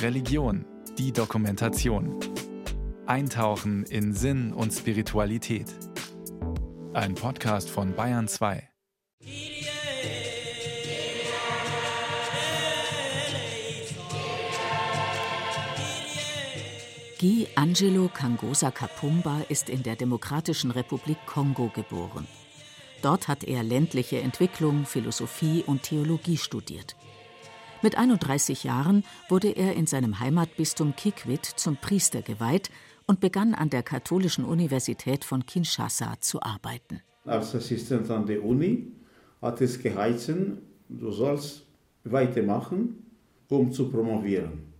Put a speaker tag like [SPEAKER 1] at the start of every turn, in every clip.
[SPEAKER 1] Religion, die Dokumentation. Eintauchen in Sinn und Spiritualität. Ein Podcast von Bayern 2.
[SPEAKER 2] Guy Angelo Kangosa Kapumba ist in der Demokratischen Republik Kongo geboren. Dort hat er ländliche Entwicklung, Philosophie und Theologie studiert. Mit 31 Jahren wurde er in seinem Heimatbistum Kikwit zum Priester geweiht und begann an der Katholischen Universität von Kinshasa zu arbeiten.
[SPEAKER 3] Als Assistent an der Uni hat es geheißen, du sollst weitermachen, um zu promovieren.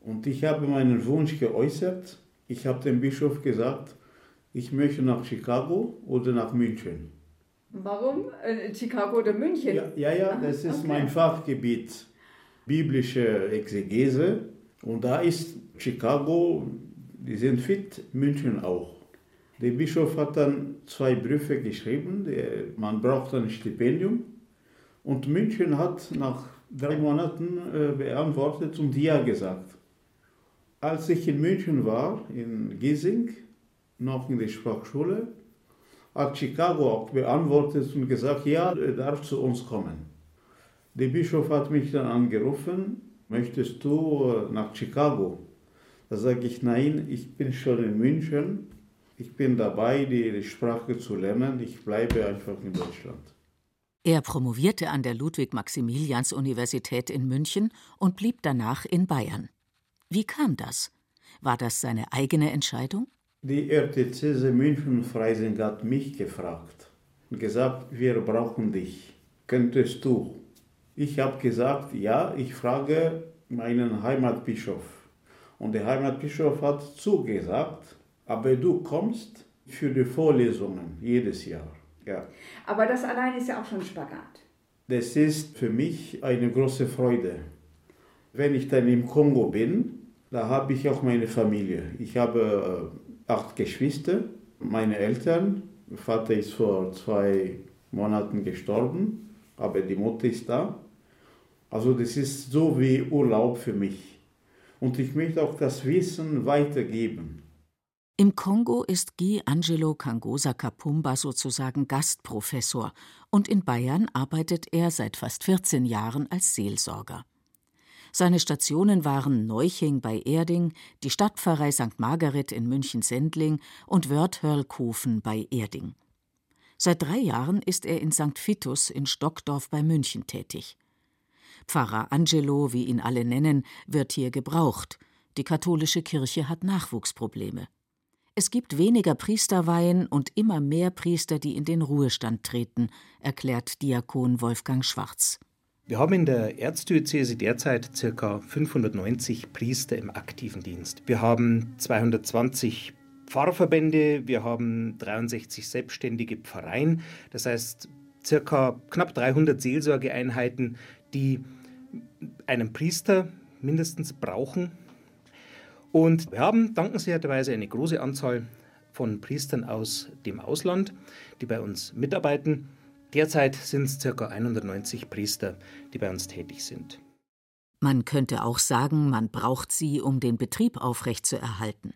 [SPEAKER 3] Und ich habe meinen Wunsch geäußert. Ich habe dem Bischof gesagt, ich möchte nach Chicago oder nach München.
[SPEAKER 4] Warum? Äh, Chicago oder München?
[SPEAKER 3] Ja, ja, ja das ist okay. mein Fachgebiet, biblische Exegese. Und da ist Chicago, die sind fit, München auch. Der Bischof hat dann zwei Briefe geschrieben, man braucht ein Stipendium. Und München hat nach drei Monaten äh, beantwortet und Ja gesagt. Als ich in München war, in Giesing, noch in der Sprachschule, hat Chicago auch beantwortet und gesagt, ja, er darf zu uns kommen. Der Bischof hat mich dann angerufen, möchtest du äh, nach Chicago? Da sage ich, nein, ich bin schon in München, ich bin dabei, die Sprache zu lernen, ich bleibe einfach in Deutschland.
[SPEAKER 2] Er promovierte an der Ludwig-Maximilians-Universität in München und blieb danach in Bayern. Wie kam das? War das seine eigene Entscheidung?
[SPEAKER 3] Die Erzdiözese München-Freising hat mich gefragt und gesagt, wir brauchen dich. Könntest du? Ich habe gesagt, ja, ich frage meinen Heimatbischof. Und der Heimatbischof hat zugesagt, aber du kommst für die Vorlesungen jedes Jahr. Ja.
[SPEAKER 4] Aber das allein ist ja auch schon Spagat.
[SPEAKER 3] Das ist für mich eine große Freude. Wenn ich dann im Kongo bin, da habe ich auch meine Familie. Ich habe äh, acht Geschwister, meine Eltern. Mein Vater ist vor zwei Monaten gestorben, aber die Mutter ist da. Also das ist so wie Urlaub für mich. Und ich möchte auch das Wissen weitergeben.
[SPEAKER 2] Im Kongo ist Guy Angelo Kangosa Kapumba sozusagen Gastprofessor und in Bayern arbeitet er seit fast 14 Jahren als Seelsorger. Seine Stationen waren Neuching bei Erding, die Stadtpfarrei St. Margaret in München-Sendling und Wörthörlkofen bei Erding. Seit drei Jahren ist er in St. Vitus in Stockdorf bei München tätig. Pfarrer Angelo, wie ihn alle nennen, wird hier gebraucht. Die katholische Kirche hat Nachwuchsprobleme. Es gibt weniger Priesterweihen und immer mehr Priester, die in den Ruhestand treten, erklärt Diakon Wolfgang Schwarz.
[SPEAKER 5] Wir haben in der Erzdiözese derzeit ca. 590 Priester im aktiven Dienst. Wir haben 220 Pfarrverbände, wir haben 63 selbstständige Pfarreien, das heißt ca. knapp 300 Seelsorgeeinheiten, die einen Priester mindestens brauchen. Und wir haben dankenswerterweise eine große Anzahl von Priestern aus dem Ausland, die bei uns mitarbeiten. Derzeit sind es ca. 190 Priester, die bei uns tätig sind.
[SPEAKER 2] Man könnte auch sagen, man braucht sie, um den Betrieb aufrechtzuerhalten.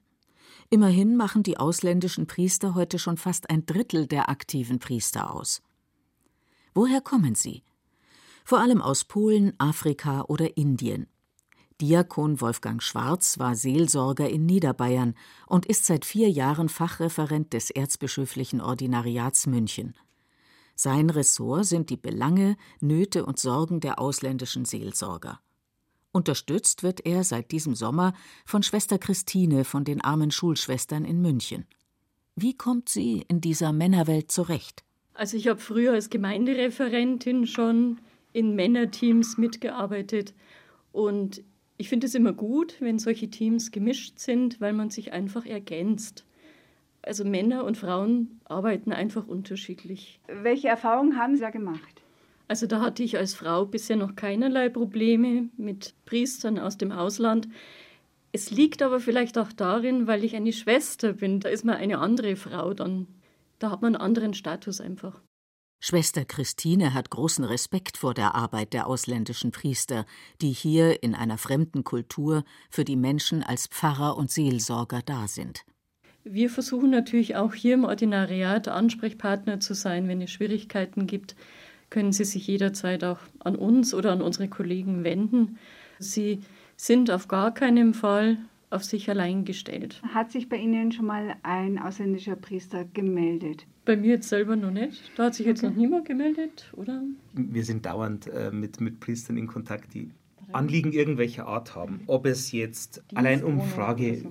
[SPEAKER 2] Immerhin machen die ausländischen Priester heute schon fast ein Drittel der aktiven Priester aus. Woher kommen sie? Vor allem aus Polen, Afrika oder Indien. Diakon Wolfgang Schwarz war Seelsorger in Niederbayern und ist seit vier Jahren Fachreferent des Erzbischöflichen Ordinariats München. Sein Ressort sind die Belange, Nöte und Sorgen der ausländischen Seelsorger. Unterstützt wird er seit diesem Sommer von Schwester Christine von den armen Schulschwestern in München. Wie kommt sie in dieser Männerwelt zurecht?
[SPEAKER 6] Also ich habe früher als Gemeindereferentin schon in Männerteams mitgearbeitet und ich finde es immer gut, wenn solche Teams gemischt sind, weil man sich einfach ergänzt. Also Männer und Frauen arbeiten einfach unterschiedlich.
[SPEAKER 4] Welche Erfahrungen haben Sie da gemacht?
[SPEAKER 6] Also da hatte ich als Frau bisher noch keinerlei Probleme mit Priestern aus dem Ausland. Es liegt aber vielleicht auch darin, weil ich eine Schwester bin. Da ist man eine andere Frau dann. Da hat man einen anderen Status einfach.
[SPEAKER 2] Schwester Christine hat großen Respekt vor der Arbeit der ausländischen Priester, die hier in einer fremden Kultur für die Menschen als Pfarrer und Seelsorger da sind.
[SPEAKER 6] Wir versuchen natürlich auch hier im Ordinariat Ansprechpartner zu sein. Wenn es Schwierigkeiten gibt, können Sie sich jederzeit auch an uns oder an unsere Kollegen wenden. Sie sind auf gar keinen Fall auf sich allein gestellt.
[SPEAKER 4] Hat sich bei Ihnen schon mal ein ausländischer Priester gemeldet?
[SPEAKER 6] Bei mir jetzt selber noch nicht. Da hat sich jetzt okay. noch niemand gemeldet, oder?
[SPEAKER 5] Wir sind dauernd äh, mit, mit Priestern in Kontakt, die Anliegen irgendwelcher Art haben. Ob es jetzt allein um Frage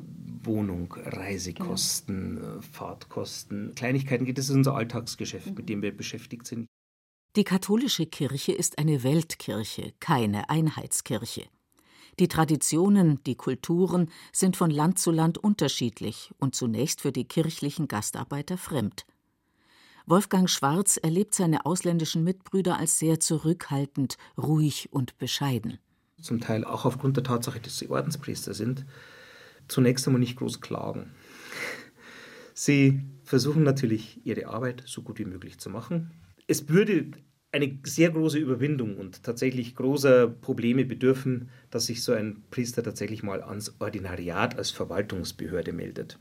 [SPEAKER 5] Wohnung, Reisekosten, genau. Fahrtkosten, Kleinigkeiten geht, das ist unser Alltagsgeschäft, mhm. mit dem wir beschäftigt sind.
[SPEAKER 2] Die katholische Kirche ist eine Weltkirche, keine Einheitskirche. Die Traditionen, die Kulturen sind von Land zu Land unterschiedlich und zunächst für die kirchlichen Gastarbeiter fremd. Wolfgang Schwarz erlebt seine ausländischen Mitbrüder als sehr zurückhaltend, ruhig und bescheiden.
[SPEAKER 5] Zum Teil auch aufgrund der Tatsache, dass sie Ordenspriester sind, zunächst einmal nicht groß klagen. Sie versuchen natürlich, ihre Arbeit so gut wie möglich zu machen. Es würde eine sehr große Überwindung und tatsächlich großer Probleme bedürfen, dass sich so ein Priester tatsächlich mal ans Ordinariat als Verwaltungsbehörde meldet.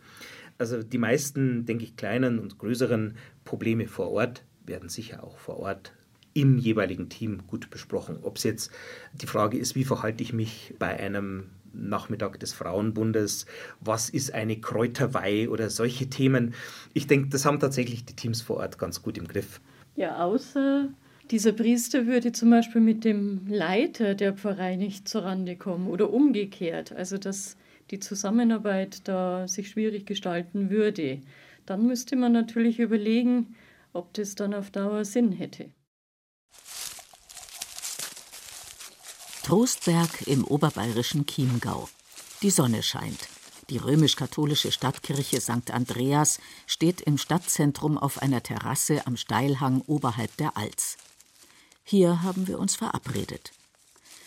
[SPEAKER 5] Also die meisten, denke ich, kleinen und größeren Probleme vor Ort werden sicher auch vor Ort im jeweiligen Team gut besprochen. Ob es jetzt die Frage ist, wie verhalte ich mich bei einem Nachmittag des Frauenbundes, was ist eine Kräuterweih oder solche Themen. Ich denke, das haben tatsächlich die Teams vor Ort ganz gut im Griff.
[SPEAKER 6] Ja, außer dieser Priester würde zum Beispiel mit dem Leiter der Pfarrei nicht zurande kommen oder umgekehrt. Also dass die Zusammenarbeit da sich schwierig gestalten würde. Dann müsste man natürlich überlegen, ob das dann auf Dauer Sinn hätte.
[SPEAKER 2] Trostberg im oberbayerischen Chiemgau. Die Sonne scheint. Die römisch-katholische Stadtkirche St. Andreas steht im Stadtzentrum auf einer Terrasse am Steilhang oberhalb der Alz. Hier haben wir uns verabredet.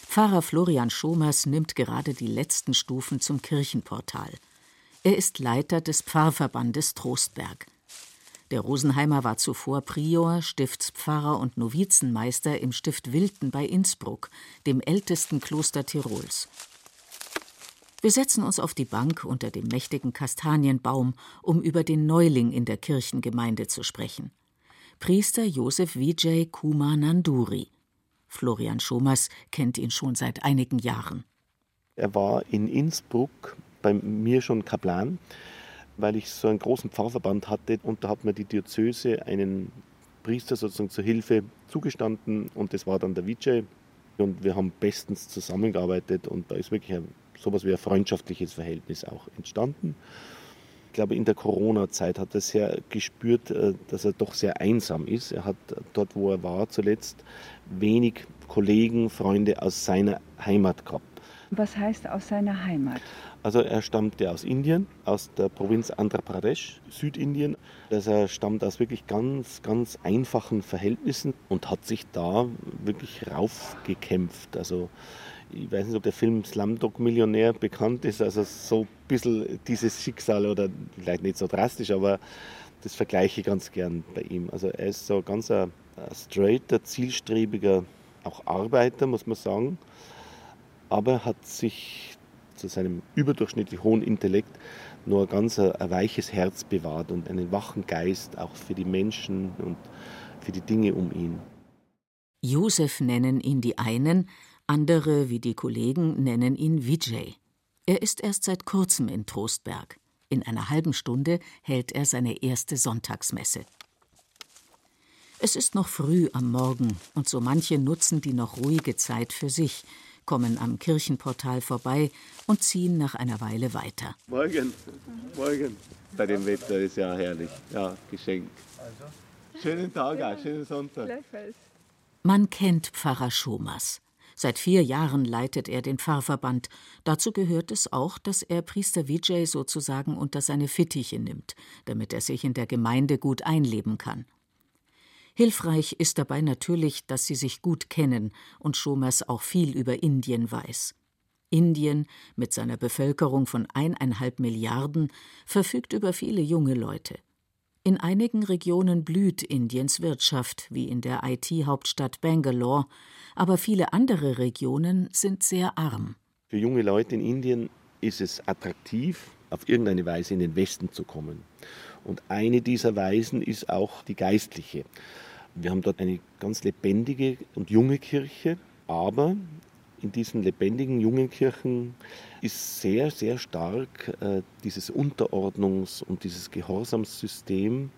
[SPEAKER 2] Pfarrer Florian Schomers nimmt gerade die letzten Stufen zum Kirchenportal. Er ist Leiter des Pfarrverbandes Trostberg. Der Rosenheimer war zuvor Prior, Stiftspfarrer und Novizenmeister im Stift Wilten bei Innsbruck, dem ältesten Kloster Tirols. Wir setzen uns auf die Bank unter dem mächtigen Kastanienbaum, um über den Neuling in der Kirchengemeinde zu sprechen. Priester Josef Vijay Kumar Nanduri. Florian Schomers kennt ihn schon seit einigen Jahren.
[SPEAKER 7] Er war in Innsbruck bei mir schon Kaplan, weil ich so einen großen Pfarrverband hatte und da hat mir die Diözese einen Priester sozusagen zur Hilfe zugestanden und das war dann der Vijay und wir haben bestens zusammengearbeitet und da ist wirklich ein, sowas wie ein freundschaftliches Verhältnis auch entstanden glaube, in der Corona-Zeit hat er sehr gespürt, äh, dass er doch sehr einsam ist. Er hat dort, wo er war zuletzt, wenig Kollegen, Freunde aus seiner Heimat gehabt.
[SPEAKER 4] Was heißt aus seiner Heimat?
[SPEAKER 7] Also er stammt ja aus Indien, aus der Provinz Andhra Pradesh, Südindien. Also er stammt aus wirklich ganz, ganz einfachen Verhältnissen und hat sich da wirklich raufgekämpft. Also ich weiß nicht, ob der Film Slumdog Millionär bekannt ist, also so ein bisschen dieses Schicksal oder vielleicht nicht so drastisch, aber das vergleiche ich ganz gern bei ihm. Also er ist so ganz ein, ein straighter, zielstrebiger, auch Arbeiter, muss man sagen, aber hat sich zu seinem überdurchschnittlich hohen Intellekt nur ein ganz ein, ein weiches Herz bewahrt und einen wachen Geist auch für die Menschen und für die Dinge um ihn.
[SPEAKER 2] Josef nennen ihn die einen, andere, wie die Kollegen, nennen ihn Vijay. Er ist erst seit kurzem in Trostberg. In einer halben Stunde hält er seine erste Sonntagsmesse. Es ist noch früh am Morgen und so manche nutzen die noch ruhige Zeit für sich, kommen am Kirchenportal vorbei und ziehen nach einer Weile weiter.
[SPEAKER 7] Morgen, morgen. Bei dem Wetter ist ja herrlich. Ja, Geschenk. Schönen Tag, auch, schönen Sonntag.
[SPEAKER 2] Man kennt Pfarrer Schomers. Seit vier Jahren leitet er den Pfarrverband. Dazu gehört es auch, dass er Priester Vijay sozusagen unter seine Fittiche nimmt, damit er sich in der Gemeinde gut einleben kann. Hilfreich ist dabei natürlich, dass sie sich gut kennen und Schomers auch viel über Indien weiß. Indien mit seiner Bevölkerung von eineinhalb Milliarden verfügt über viele junge Leute. In einigen Regionen blüht Indiens Wirtschaft, wie in der IT-Hauptstadt Bangalore, aber viele andere Regionen sind sehr arm.
[SPEAKER 7] Für junge Leute in Indien ist es attraktiv, auf irgendeine Weise in den Westen zu kommen. Und eine dieser Weisen ist auch die geistliche. Wir haben dort eine ganz lebendige und junge Kirche, aber in diesen lebendigen jungen Kirchen ist sehr, sehr stark äh, dieses Unterordnungs- und dieses Gehorsamssystem,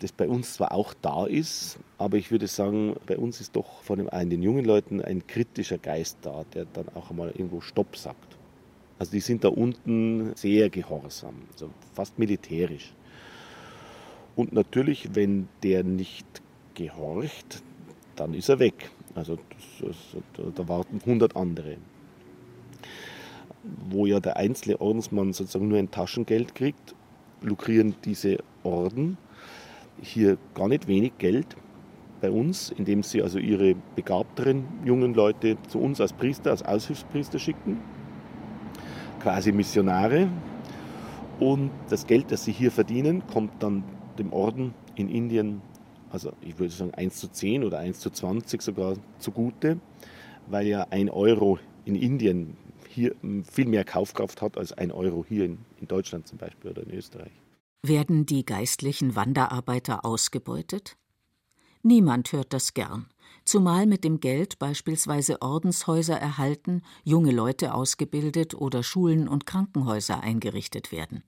[SPEAKER 7] das bei uns zwar auch da ist, aber ich würde sagen, bei uns ist doch von den jungen Leuten ein kritischer Geist da, der dann auch einmal irgendwo Stopp sagt. Also die sind da unten sehr gehorsam, also fast militärisch. Und natürlich, wenn der nicht gehorcht, dann ist er weg. Also das, das, da warten 100 andere. Wo ja der einzelne Ordensmann sozusagen nur ein Taschengeld kriegt, lukrieren diese Orden hier gar nicht wenig Geld bei uns, indem sie also ihre begabteren jungen Leute zu uns als Priester, als Aushilfspriester schicken, quasi Missionare. Und das Geld, das sie hier verdienen, kommt dann dem Orden in Indien also ich würde sagen 1 zu 10 oder 1 zu 20 sogar zugute, weil ja ein Euro in Indien hier viel mehr Kaufkraft hat als ein Euro hier in, in Deutschland zum Beispiel oder in Österreich.
[SPEAKER 2] Werden die geistlichen Wanderarbeiter ausgebeutet? Niemand hört das gern, zumal mit dem Geld beispielsweise Ordenshäuser erhalten, junge Leute ausgebildet oder Schulen und Krankenhäuser eingerichtet werden.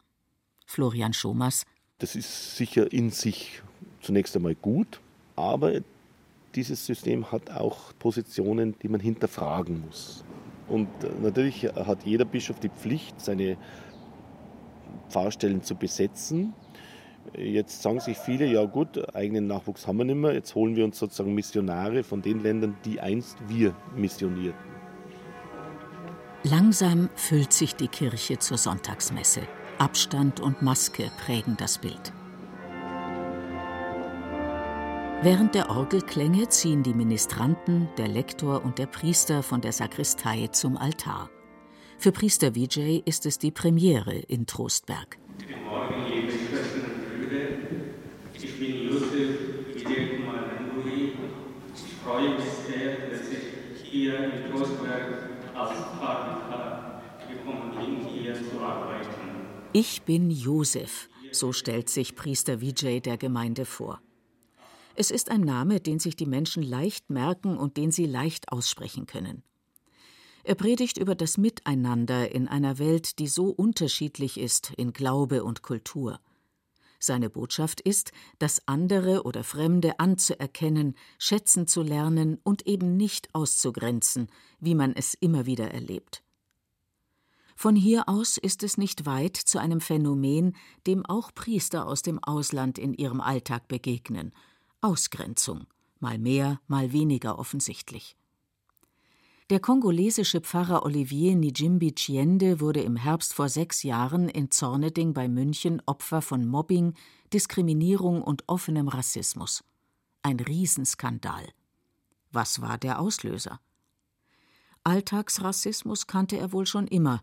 [SPEAKER 2] Florian Schomas
[SPEAKER 7] Das ist sicher in sich zunächst einmal gut, aber dieses System hat auch Positionen, die man hinterfragen muss. Und äh, natürlich hat jeder Bischof die Pflicht, seine Pfarrstellen zu besetzen. Jetzt sagen sich viele, ja gut, eigenen Nachwuchs haben wir nicht mehr, jetzt holen wir uns sozusagen Missionare von den Ländern, die einst wir missionierten.
[SPEAKER 2] Langsam füllt sich die Kirche zur Sonntagsmesse. Abstand und Maske prägen das Bild. Während der Orgelklänge ziehen die Ministranten, der Lektor und der Priester von der Sakristei zum Altar. Für Priester Vijay ist es die Premiere in Trostberg.
[SPEAKER 8] Guten Morgen, liebe Schwestern und Brüder. Ich bin Josef Vijay Kumar. Ich freue mich sehr, dass ich hier in Trostberg als Pfarrer gekommen bin, hier zu arbeiten.
[SPEAKER 2] Ich bin Josef, so stellt sich Priester Vijay der Gemeinde vor. Es ist ein Name, den sich die Menschen leicht merken und den sie leicht aussprechen können. Er predigt über das Miteinander in einer Welt, die so unterschiedlich ist in Glaube und Kultur. Seine Botschaft ist, das andere oder Fremde anzuerkennen, schätzen zu lernen und eben nicht auszugrenzen, wie man es immer wieder erlebt. Von hier aus ist es nicht weit zu einem Phänomen, dem auch Priester aus dem Ausland in ihrem Alltag begegnen Ausgrenzung, mal mehr, mal weniger offensichtlich. Der kongolesische Pfarrer Olivier Nijimbi Chiende wurde im Herbst vor sechs Jahren in Zorneding bei München Opfer von Mobbing, Diskriminierung und offenem Rassismus. Ein Riesenskandal. Was war der Auslöser? Alltagsrassismus kannte er wohl schon immer,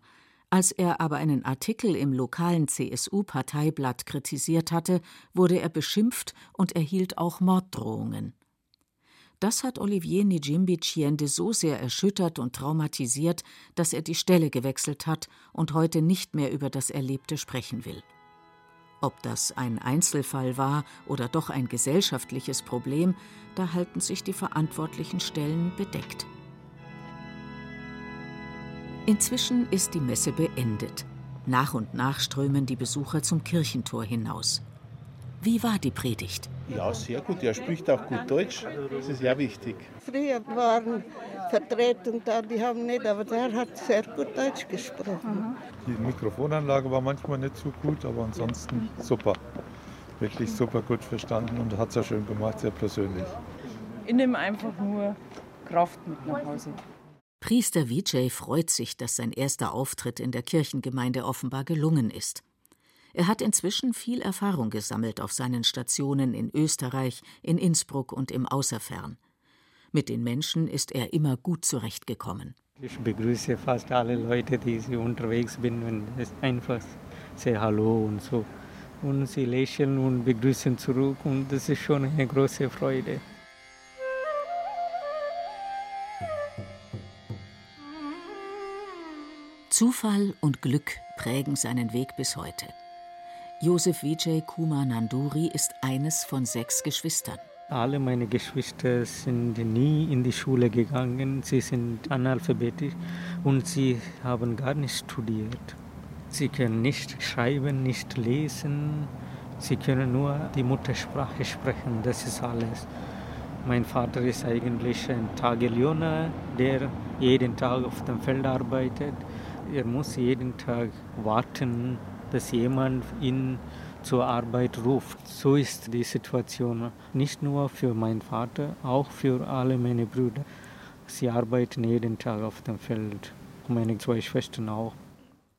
[SPEAKER 2] als er aber einen Artikel im lokalen CSU-Parteiblatt kritisiert hatte, wurde er beschimpft und erhielt auch Morddrohungen. Das hat Olivier Nijimbi Chiende so sehr erschüttert und traumatisiert, dass er die Stelle gewechselt hat und heute nicht mehr über das Erlebte sprechen will. Ob das ein Einzelfall war oder doch ein gesellschaftliches Problem, da halten sich die verantwortlichen Stellen bedeckt. Inzwischen ist die Messe beendet. Nach und nach strömen die Besucher zum Kirchentor hinaus. Wie war die Predigt?
[SPEAKER 9] Ja, sehr gut. Er spricht auch gut Deutsch. Das ist sehr wichtig.
[SPEAKER 10] Früher waren Vertretungen da, die haben nicht, aber der hat sehr gut Deutsch gesprochen.
[SPEAKER 11] Die Mikrofonanlage war manchmal nicht so gut, aber ansonsten super. Wirklich super gut verstanden und hat es ja schön gemacht, sehr persönlich.
[SPEAKER 12] Ich nehme einfach nur Kraft mit nach Hause.
[SPEAKER 2] Priester Vijay freut sich, dass sein erster Auftritt in der Kirchengemeinde offenbar gelungen ist. Er hat inzwischen viel Erfahrung gesammelt auf seinen Stationen in Österreich, in Innsbruck und im Außerfern. Mit den Menschen ist er immer gut zurechtgekommen.
[SPEAKER 13] Ich begrüße fast alle Leute, die ich unterwegs bin, und einfach sehr Hallo und so. und sie lächeln und begrüßen zurück und das ist schon eine große Freude.
[SPEAKER 2] Zufall und Glück prägen seinen Weg bis heute. Josef Vijay Kumar Nanduri ist eines von sechs Geschwistern.
[SPEAKER 13] Alle meine Geschwister sind nie in die Schule gegangen, sie sind analphabetisch und sie haben gar nicht studiert. Sie können nicht schreiben, nicht lesen, sie können nur die Muttersprache sprechen, das ist alles. Mein Vater ist eigentlich ein Tagelöhner, der jeden Tag auf dem Feld arbeitet. Er muss jeden Tag warten, dass jemand ihn zur Arbeit ruft. So ist die Situation nicht nur für meinen Vater, auch für alle meine Brüder. Sie arbeiten jeden Tag auf dem Feld, meine zwei Schwestern auch.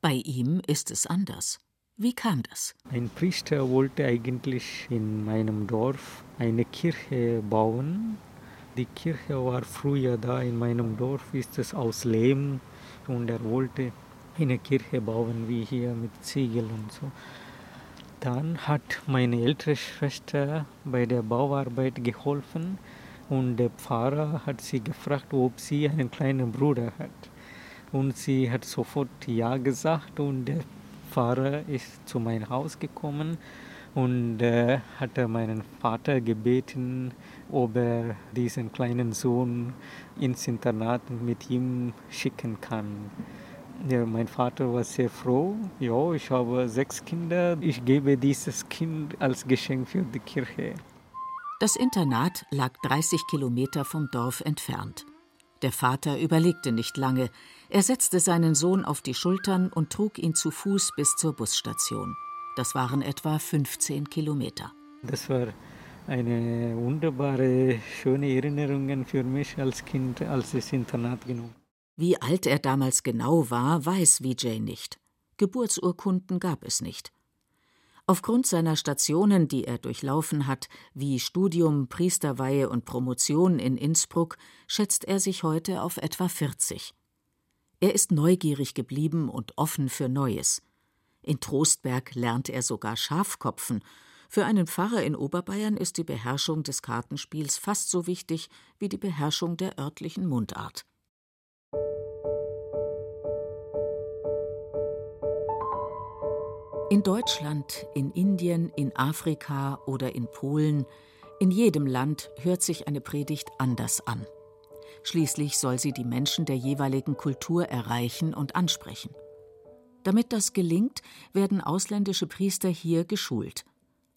[SPEAKER 2] Bei ihm ist es anders. Wie kam das?
[SPEAKER 13] Ein Priester wollte eigentlich in meinem Dorf eine Kirche bauen. Die Kirche war früher da in meinem Dorf, ist es aus Lehm und er wollte eine Kirche bauen wie hier mit Ziegel und so. Dann hat meine ältere Schwester bei der Bauarbeit geholfen und der Pfarrer hat sie gefragt, ob sie einen kleinen Bruder hat. Und sie hat sofort Ja gesagt und der Pfarrer ist zu meinem Haus gekommen und äh, hat meinen Vater gebeten, ob er diesen kleinen Sohn ins Internat mit ihm schicken kann. Ja, mein Vater war sehr froh. Ja, ich habe sechs Kinder. Ich gebe dieses Kind als Geschenk für die Kirche.
[SPEAKER 2] Das Internat lag 30 Kilometer vom Dorf entfernt. Der Vater überlegte nicht lange. Er setzte seinen Sohn auf die Schultern und trug ihn zu Fuß bis zur Busstation. Das waren etwa 15 Kilometer.
[SPEAKER 13] Das war eine wunderbare, schöne Erinnerung für mich als Kind, als ich Internat genommen.
[SPEAKER 2] Wie alt er damals genau war, weiß Vijay nicht. Geburtsurkunden gab es nicht. Aufgrund seiner Stationen, die er durchlaufen hat, wie Studium, Priesterweihe und Promotion in Innsbruck, schätzt er sich heute auf etwa 40. Er ist neugierig geblieben und offen für Neues. In Trostberg lernt er sogar Schafkopfen. Für einen Pfarrer in Oberbayern ist die Beherrschung des Kartenspiels fast so wichtig wie die Beherrschung der örtlichen Mundart. In Deutschland, in Indien, in Afrika oder in Polen, in jedem Land hört sich eine Predigt anders an. Schließlich soll sie die Menschen der jeweiligen Kultur erreichen und ansprechen. Damit das gelingt, werden ausländische Priester hier geschult.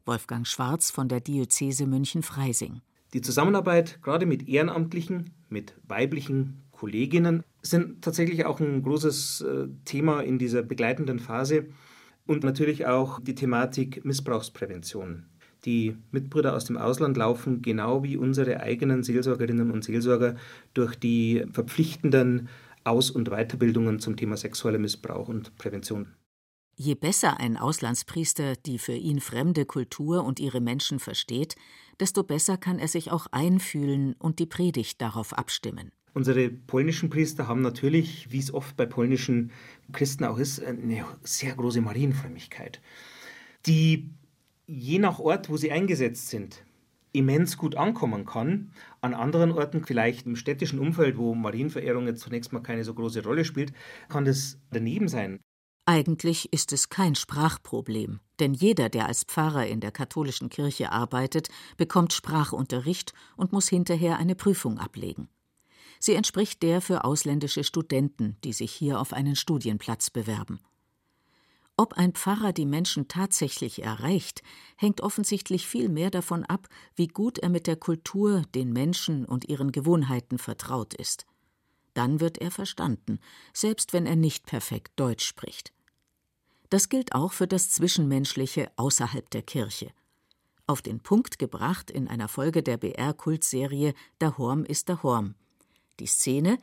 [SPEAKER 2] Wolfgang Schwarz von der Diözese München-Freising.
[SPEAKER 5] Die Zusammenarbeit gerade mit Ehrenamtlichen, mit weiblichen Kolleginnen sind tatsächlich auch ein großes äh, Thema in dieser begleitenden Phase und natürlich auch die Thematik Missbrauchsprävention. Die Mitbrüder aus dem Ausland laufen genau wie unsere eigenen Seelsorgerinnen und Seelsorger durch die verpflichtenden Aus- und Weiterbildungen zum Thema sexueller Missbrauch und Prävention.
[SPEAKER 2] Je besser ein Auslandspriester die für ihn fremde Kultur und ihre Menschen versteht, desto besser kann er sich auch einfühlen und die Predigt darauf abstimmen.
[SPEAKER 5] Unsere polnischen Priester haben natürlich, wie es oft bei polnischen Christen auch ist, eine sehr große Marienfrömmigkeit, die je nach Ort, wo sie eingesetzt sind, immens gut ankommen kann. An anderen Orten, vielleicht im städtischen Umfeld, wo Marienverehrung jetzt zunächst mal keine so große Rolle spielt, kann das daneben sein.
[SPEAKER 2] Eigentlich ist es kein Sprachproblem, denn jeder, der als Pfarrer in der katholischen Kirche arbeitet, bekommt Sprachunterricht und muss hinterher eine Prüfung ablegen. Sie entspricht der für ausländische Studenten, die sich hier auf einen Studienplatz bewerben. Ob ein Pfarrer die Menschen tatsächlich erreicht, hängt offensichtlich viel mehr davon ab, wie gut er mit der Kultur, den Menschen und ihren Gewohnheiten vertraut ist. Dann wird er verstanden, selbst wenn er nicht perfekt Deutsch spricht. Das gilt auch für das Zwischenmenschliche außerhalb der Kirche. Auf den Punkt gebracht in einer Folge der BR-Kultserie Der Horm ist der Horm. Die Szene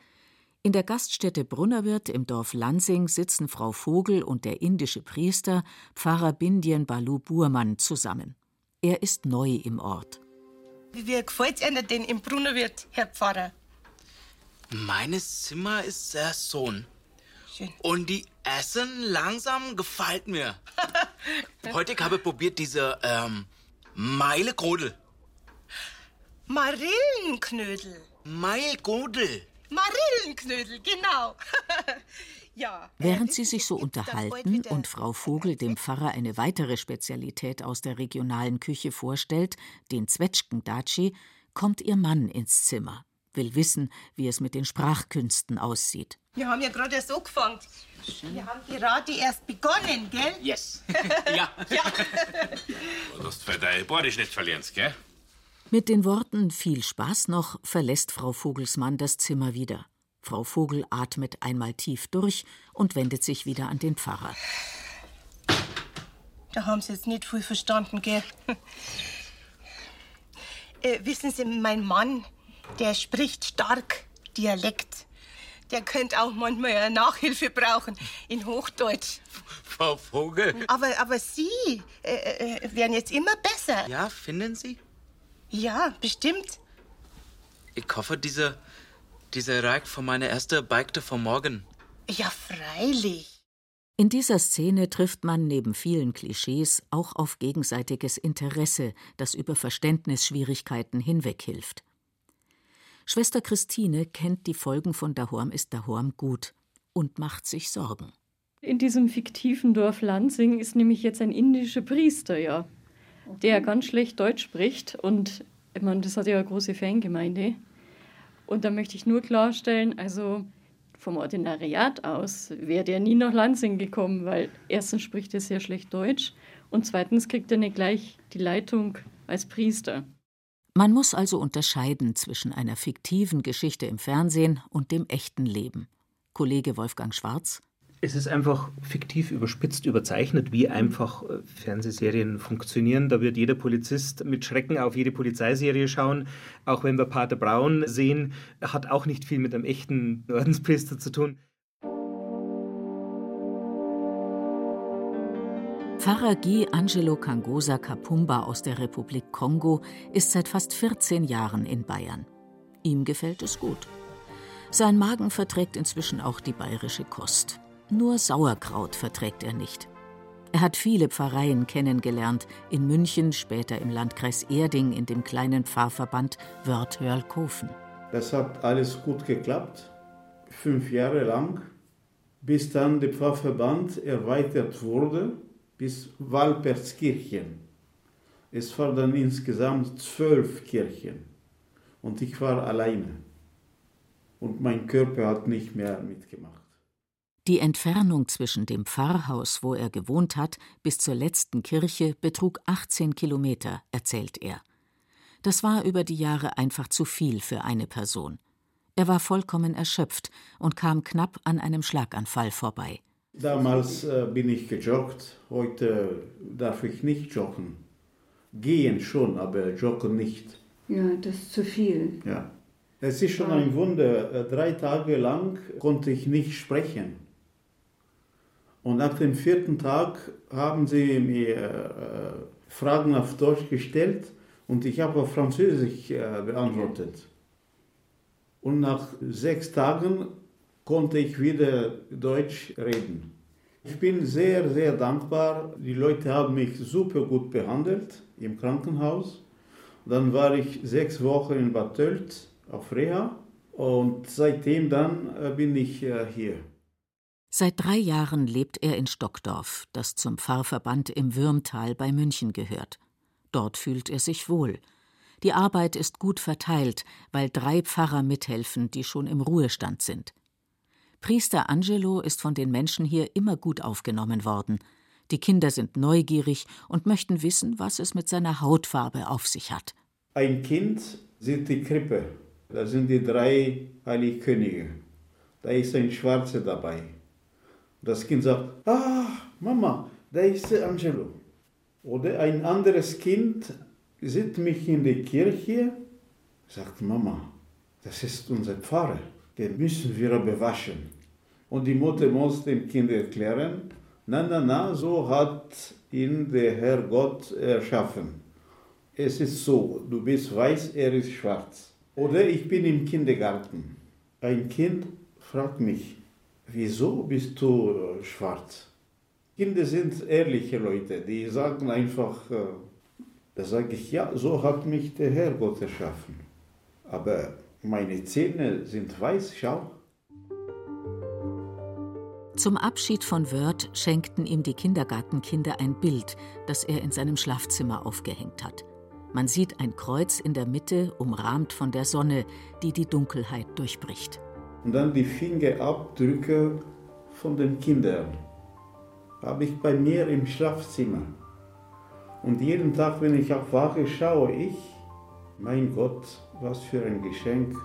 [SPEAKER 2] in der Gaststätte Brunnerwirt im Dorf Lansing sitzen Frau Vogel und der indische Priester Pfarrer Bindien Balu Burman zusammen. Er ist neu im Ort.
[SPEAKER 14] Wie gefällt es Ihnen denn im Brunnerwirt, Herr Pfarrer?
[SPEAKER 15] Meines Zimmer ist sehr Sohn.
[SPEAKER 14] Schön.
[SPEAKER 15] Und die Essen langsam gefällt mir. Heute habe ich probiert diese ähm, Meilegrodel.
[SPEAKER 14] Marillenknödel.
[SPEAKER 15] Meilgodel.
[SPEAKER 14] Marillenknödel, genau. ja.
[SPEAKER 2] Während sie sich so unterhalten und Frau Vogel dem Pfarrer eine weitere Spezialität aus der regionalen Küche vorstellt, den Zwetschgendatschi, kommt ihr Mann ins Zimmer, will wissen, wie es mit den Sprachkünsten aussieht.
[SPEAKER 14] Wir haben ja gerade erst angefangen. Wir haben gerade erst begonnen, gell?
[SPEAKER 15] Yes.
[SPEAKER 14] ja. ja.
[SPEAKER 16] Du hast für deine Bordisch nicht verlieren, gell?
[SPEAKER 2] Mit den Worten viel Spaß noch verlässt Frau Vogelsmann das Zimmer wieder. Frau Vogel atmet einmal tief durch und wendet sich wieder an den Pfarrer.
[SPEAKER 14] Da haben Sie jetzt nicht viel verstanden, gell? äh, wissen Sie, mein Mann, der spricht stark Dialekt. Der könnte auch manchmal eine Nachhilfe brauchen in Hochdeutsch.
[SPEAKER 15] Frau Vogel.
[SPEAKER 14] Aber, aber Sie äh, äh, werden jetzt immer besser.
[SPEAKER 15] Ja, finden Sie?
[SPEAKER 14] Ja, bestimmt.
[SPEAKER 15] Ich hoffe, diese, diese reicht von meiner ersten Bike von morgen.
[SPEAKER 14] Ja, freilich.
[SPEAKER 2] In dieser Szene trifft man neben vielen Klischees auch auf gegenseitiges Interesse, das über Verständnisschwierigkeiten hinweghilft. Schwester Christine kennt die Folgen von Dahorm ist Dahorm gut und macht sich Sorgen.
[SPEAKER 6] In diesem fiktiven Dorf Lansing ist nämlich jetzt ein indischer Priester, ja, der ganz schlecht Deutsch spricht. Und ich meine, das hat ja eine große Fangemeinde. Und da möchte ich nur klarstellen, also vom Ordinariat aus wäre der nie nach Lansing gekommen, weil erstens spricht er sehr schlecht Deutsch und zweitens kriegt er nicht gleich die Leitung als Priester.
[SPEAKER 2] Man muss also unterscheiden zwischen einer fiktiven Geschichte im Fernsehen und dem echten Leben. Kollege Wolfgang Schwarz.
[SPEAKER 5] Es ist einfach fiktiv überspitzt, überzeichnet, wie einfach äh, Fernsehserien funktionieren. Da wird jeder Polizist mit Schrecken auf jede Polizeiserie schauen. Auch wenn wir Pater Braun sehen, hat auch nicht viel mit einem echten Ordenspriester zu tun.
[SPEAKER 2] Pfarrer Guy Angelo Kangosa Kapumba aus der Republik Kongo ist seit fast 14 Jahren in Bayern. Ihm gefällt es gut. Sein Magen verträgt inzwischen auch die bayerische Kost. Nur Sauerkraut verträgt er nicht. Er hat viele Pfarreien kennengelernt, in München, später im Landkreis Erding, in dem kleinen Pfarrverband Wörthörl-Kofen.
[SPEAKER 3] Das hat alles gut geklappt, fünf Jahre lang, bis dann der Pfarrverband erweitert wurde bis Walpertskirchen. Es waren dann insgesamt zwölf Kirchen und ich war alleine. Und mein Körper hat nicht mehr mitgemacht.
[SPEAKER 2] Die Entfernung zwischen dem Pfarrhaus, wo er gewohnt hat, bis zur letzten Kirche betrug 18 Kilometer, erzählt er. Das war über die Jahre einfach zu viel für eine Person. Er war vollkommen erschöpft und kam knapp an einem Schlaganfall vorbei.
[SPEAKER 3] Damals äh, bin ich gejoggt, heute darf ich nicht joggen. Gehen schon, aber joggen nicht.
[SPEAKER 4] Ja, das ist zu viel.
[SPEAKER 3] Ja. Es ist schon ein Wunder. Äh, drei Tage lang konnte ich nicht sprechen. Und nach dem vierten Tag haben sie mir äh, Fragen auf Deutsch gestellt und ich habe auf Französisch äh, beantwortet. Und nach sechs Tagen konnte ich wieder Deutsch reden. Ich bin sehr, sehr dankbar. Die Leute haben mich super gut behandelt im Krankenhaus. Dann war ich sechs Wochen in Bad Tölz auf Reha und seitdem dann äh, bin ich hier.
[SPEAKER 2] Seit drei Jahren lebt er in Stockdorf, das zum Pfarrverband im Würmtal bei München gehört. Dort fühlt er sich wohl. Die Arbeit ist gut verteilt, weil drei Pfarrer mithelfen, die schon im Ruhestand sind. Priester Angelo ist von den Menschen hier immer gut aufgenommen worden. Die Kinder sind neugierig und möchten wissen, was es mit seiner Hautfarbe auf sich hat.
[SPEAKER 3] Ein Kind sieht die Krippe. Da sind die drei Heiligkönige. Da ist ein Schwarzer dabei. Das Kind sagt, ah, Mama, da ist der Angelo. Oder ein anderes Kind sieht mich in der Kirche, sagt Mama, das ist unser Pfarrer, den müssen wir bewaschen. Und die Mutter muss dem Kind erklären, na, na, na, so hat ihn der Herr Gott erschaffen. Es ist so, du bist weiß, er ist schwarz. Oder ich bin im Kindergarten. Ein Kind fragt mich, wieso bist du schwarz? Kinder sind ehrliche Leute, die sagen einfach, äh, da sage ich, ja, so hat mich der Herrgott erschaffen. Aber meine Zähne sind weiß, schau.
[SPEAKER 2] Zum Abschied von Wörth schenkten ihm die Kindergartenkinder ein Bild, das er in seinem Schlafzimmer aufgehängt hat. Man sieht ein Kreuz in der Mitte, umrahmt von der Sonne, die die Dunkelheit durchbricht.
[SPEAKER 3] Und dann die Fingerabdrücke von den Kindern habe ich bei mir im Schlafzimmer. Und jeden Tag, wenn ich aufwache, schaue ich, mein Gott, was für ein Geschenk.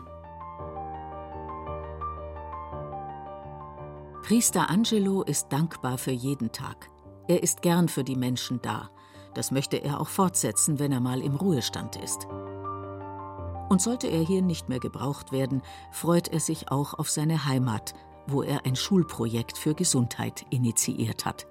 [SPEAKER 2] Priester Angelo ist dankbar für jeden Tag. Er ist gern für die Menschen da. Das möchte er auch fortsetzen, wenn er mal im Ruhestand ist. Und sollte er hier nicht mehr gebraucht werden, freut er sich auch auf seine Heimat, wo er ein Schulprojekt für Gesundheit initiiert hat.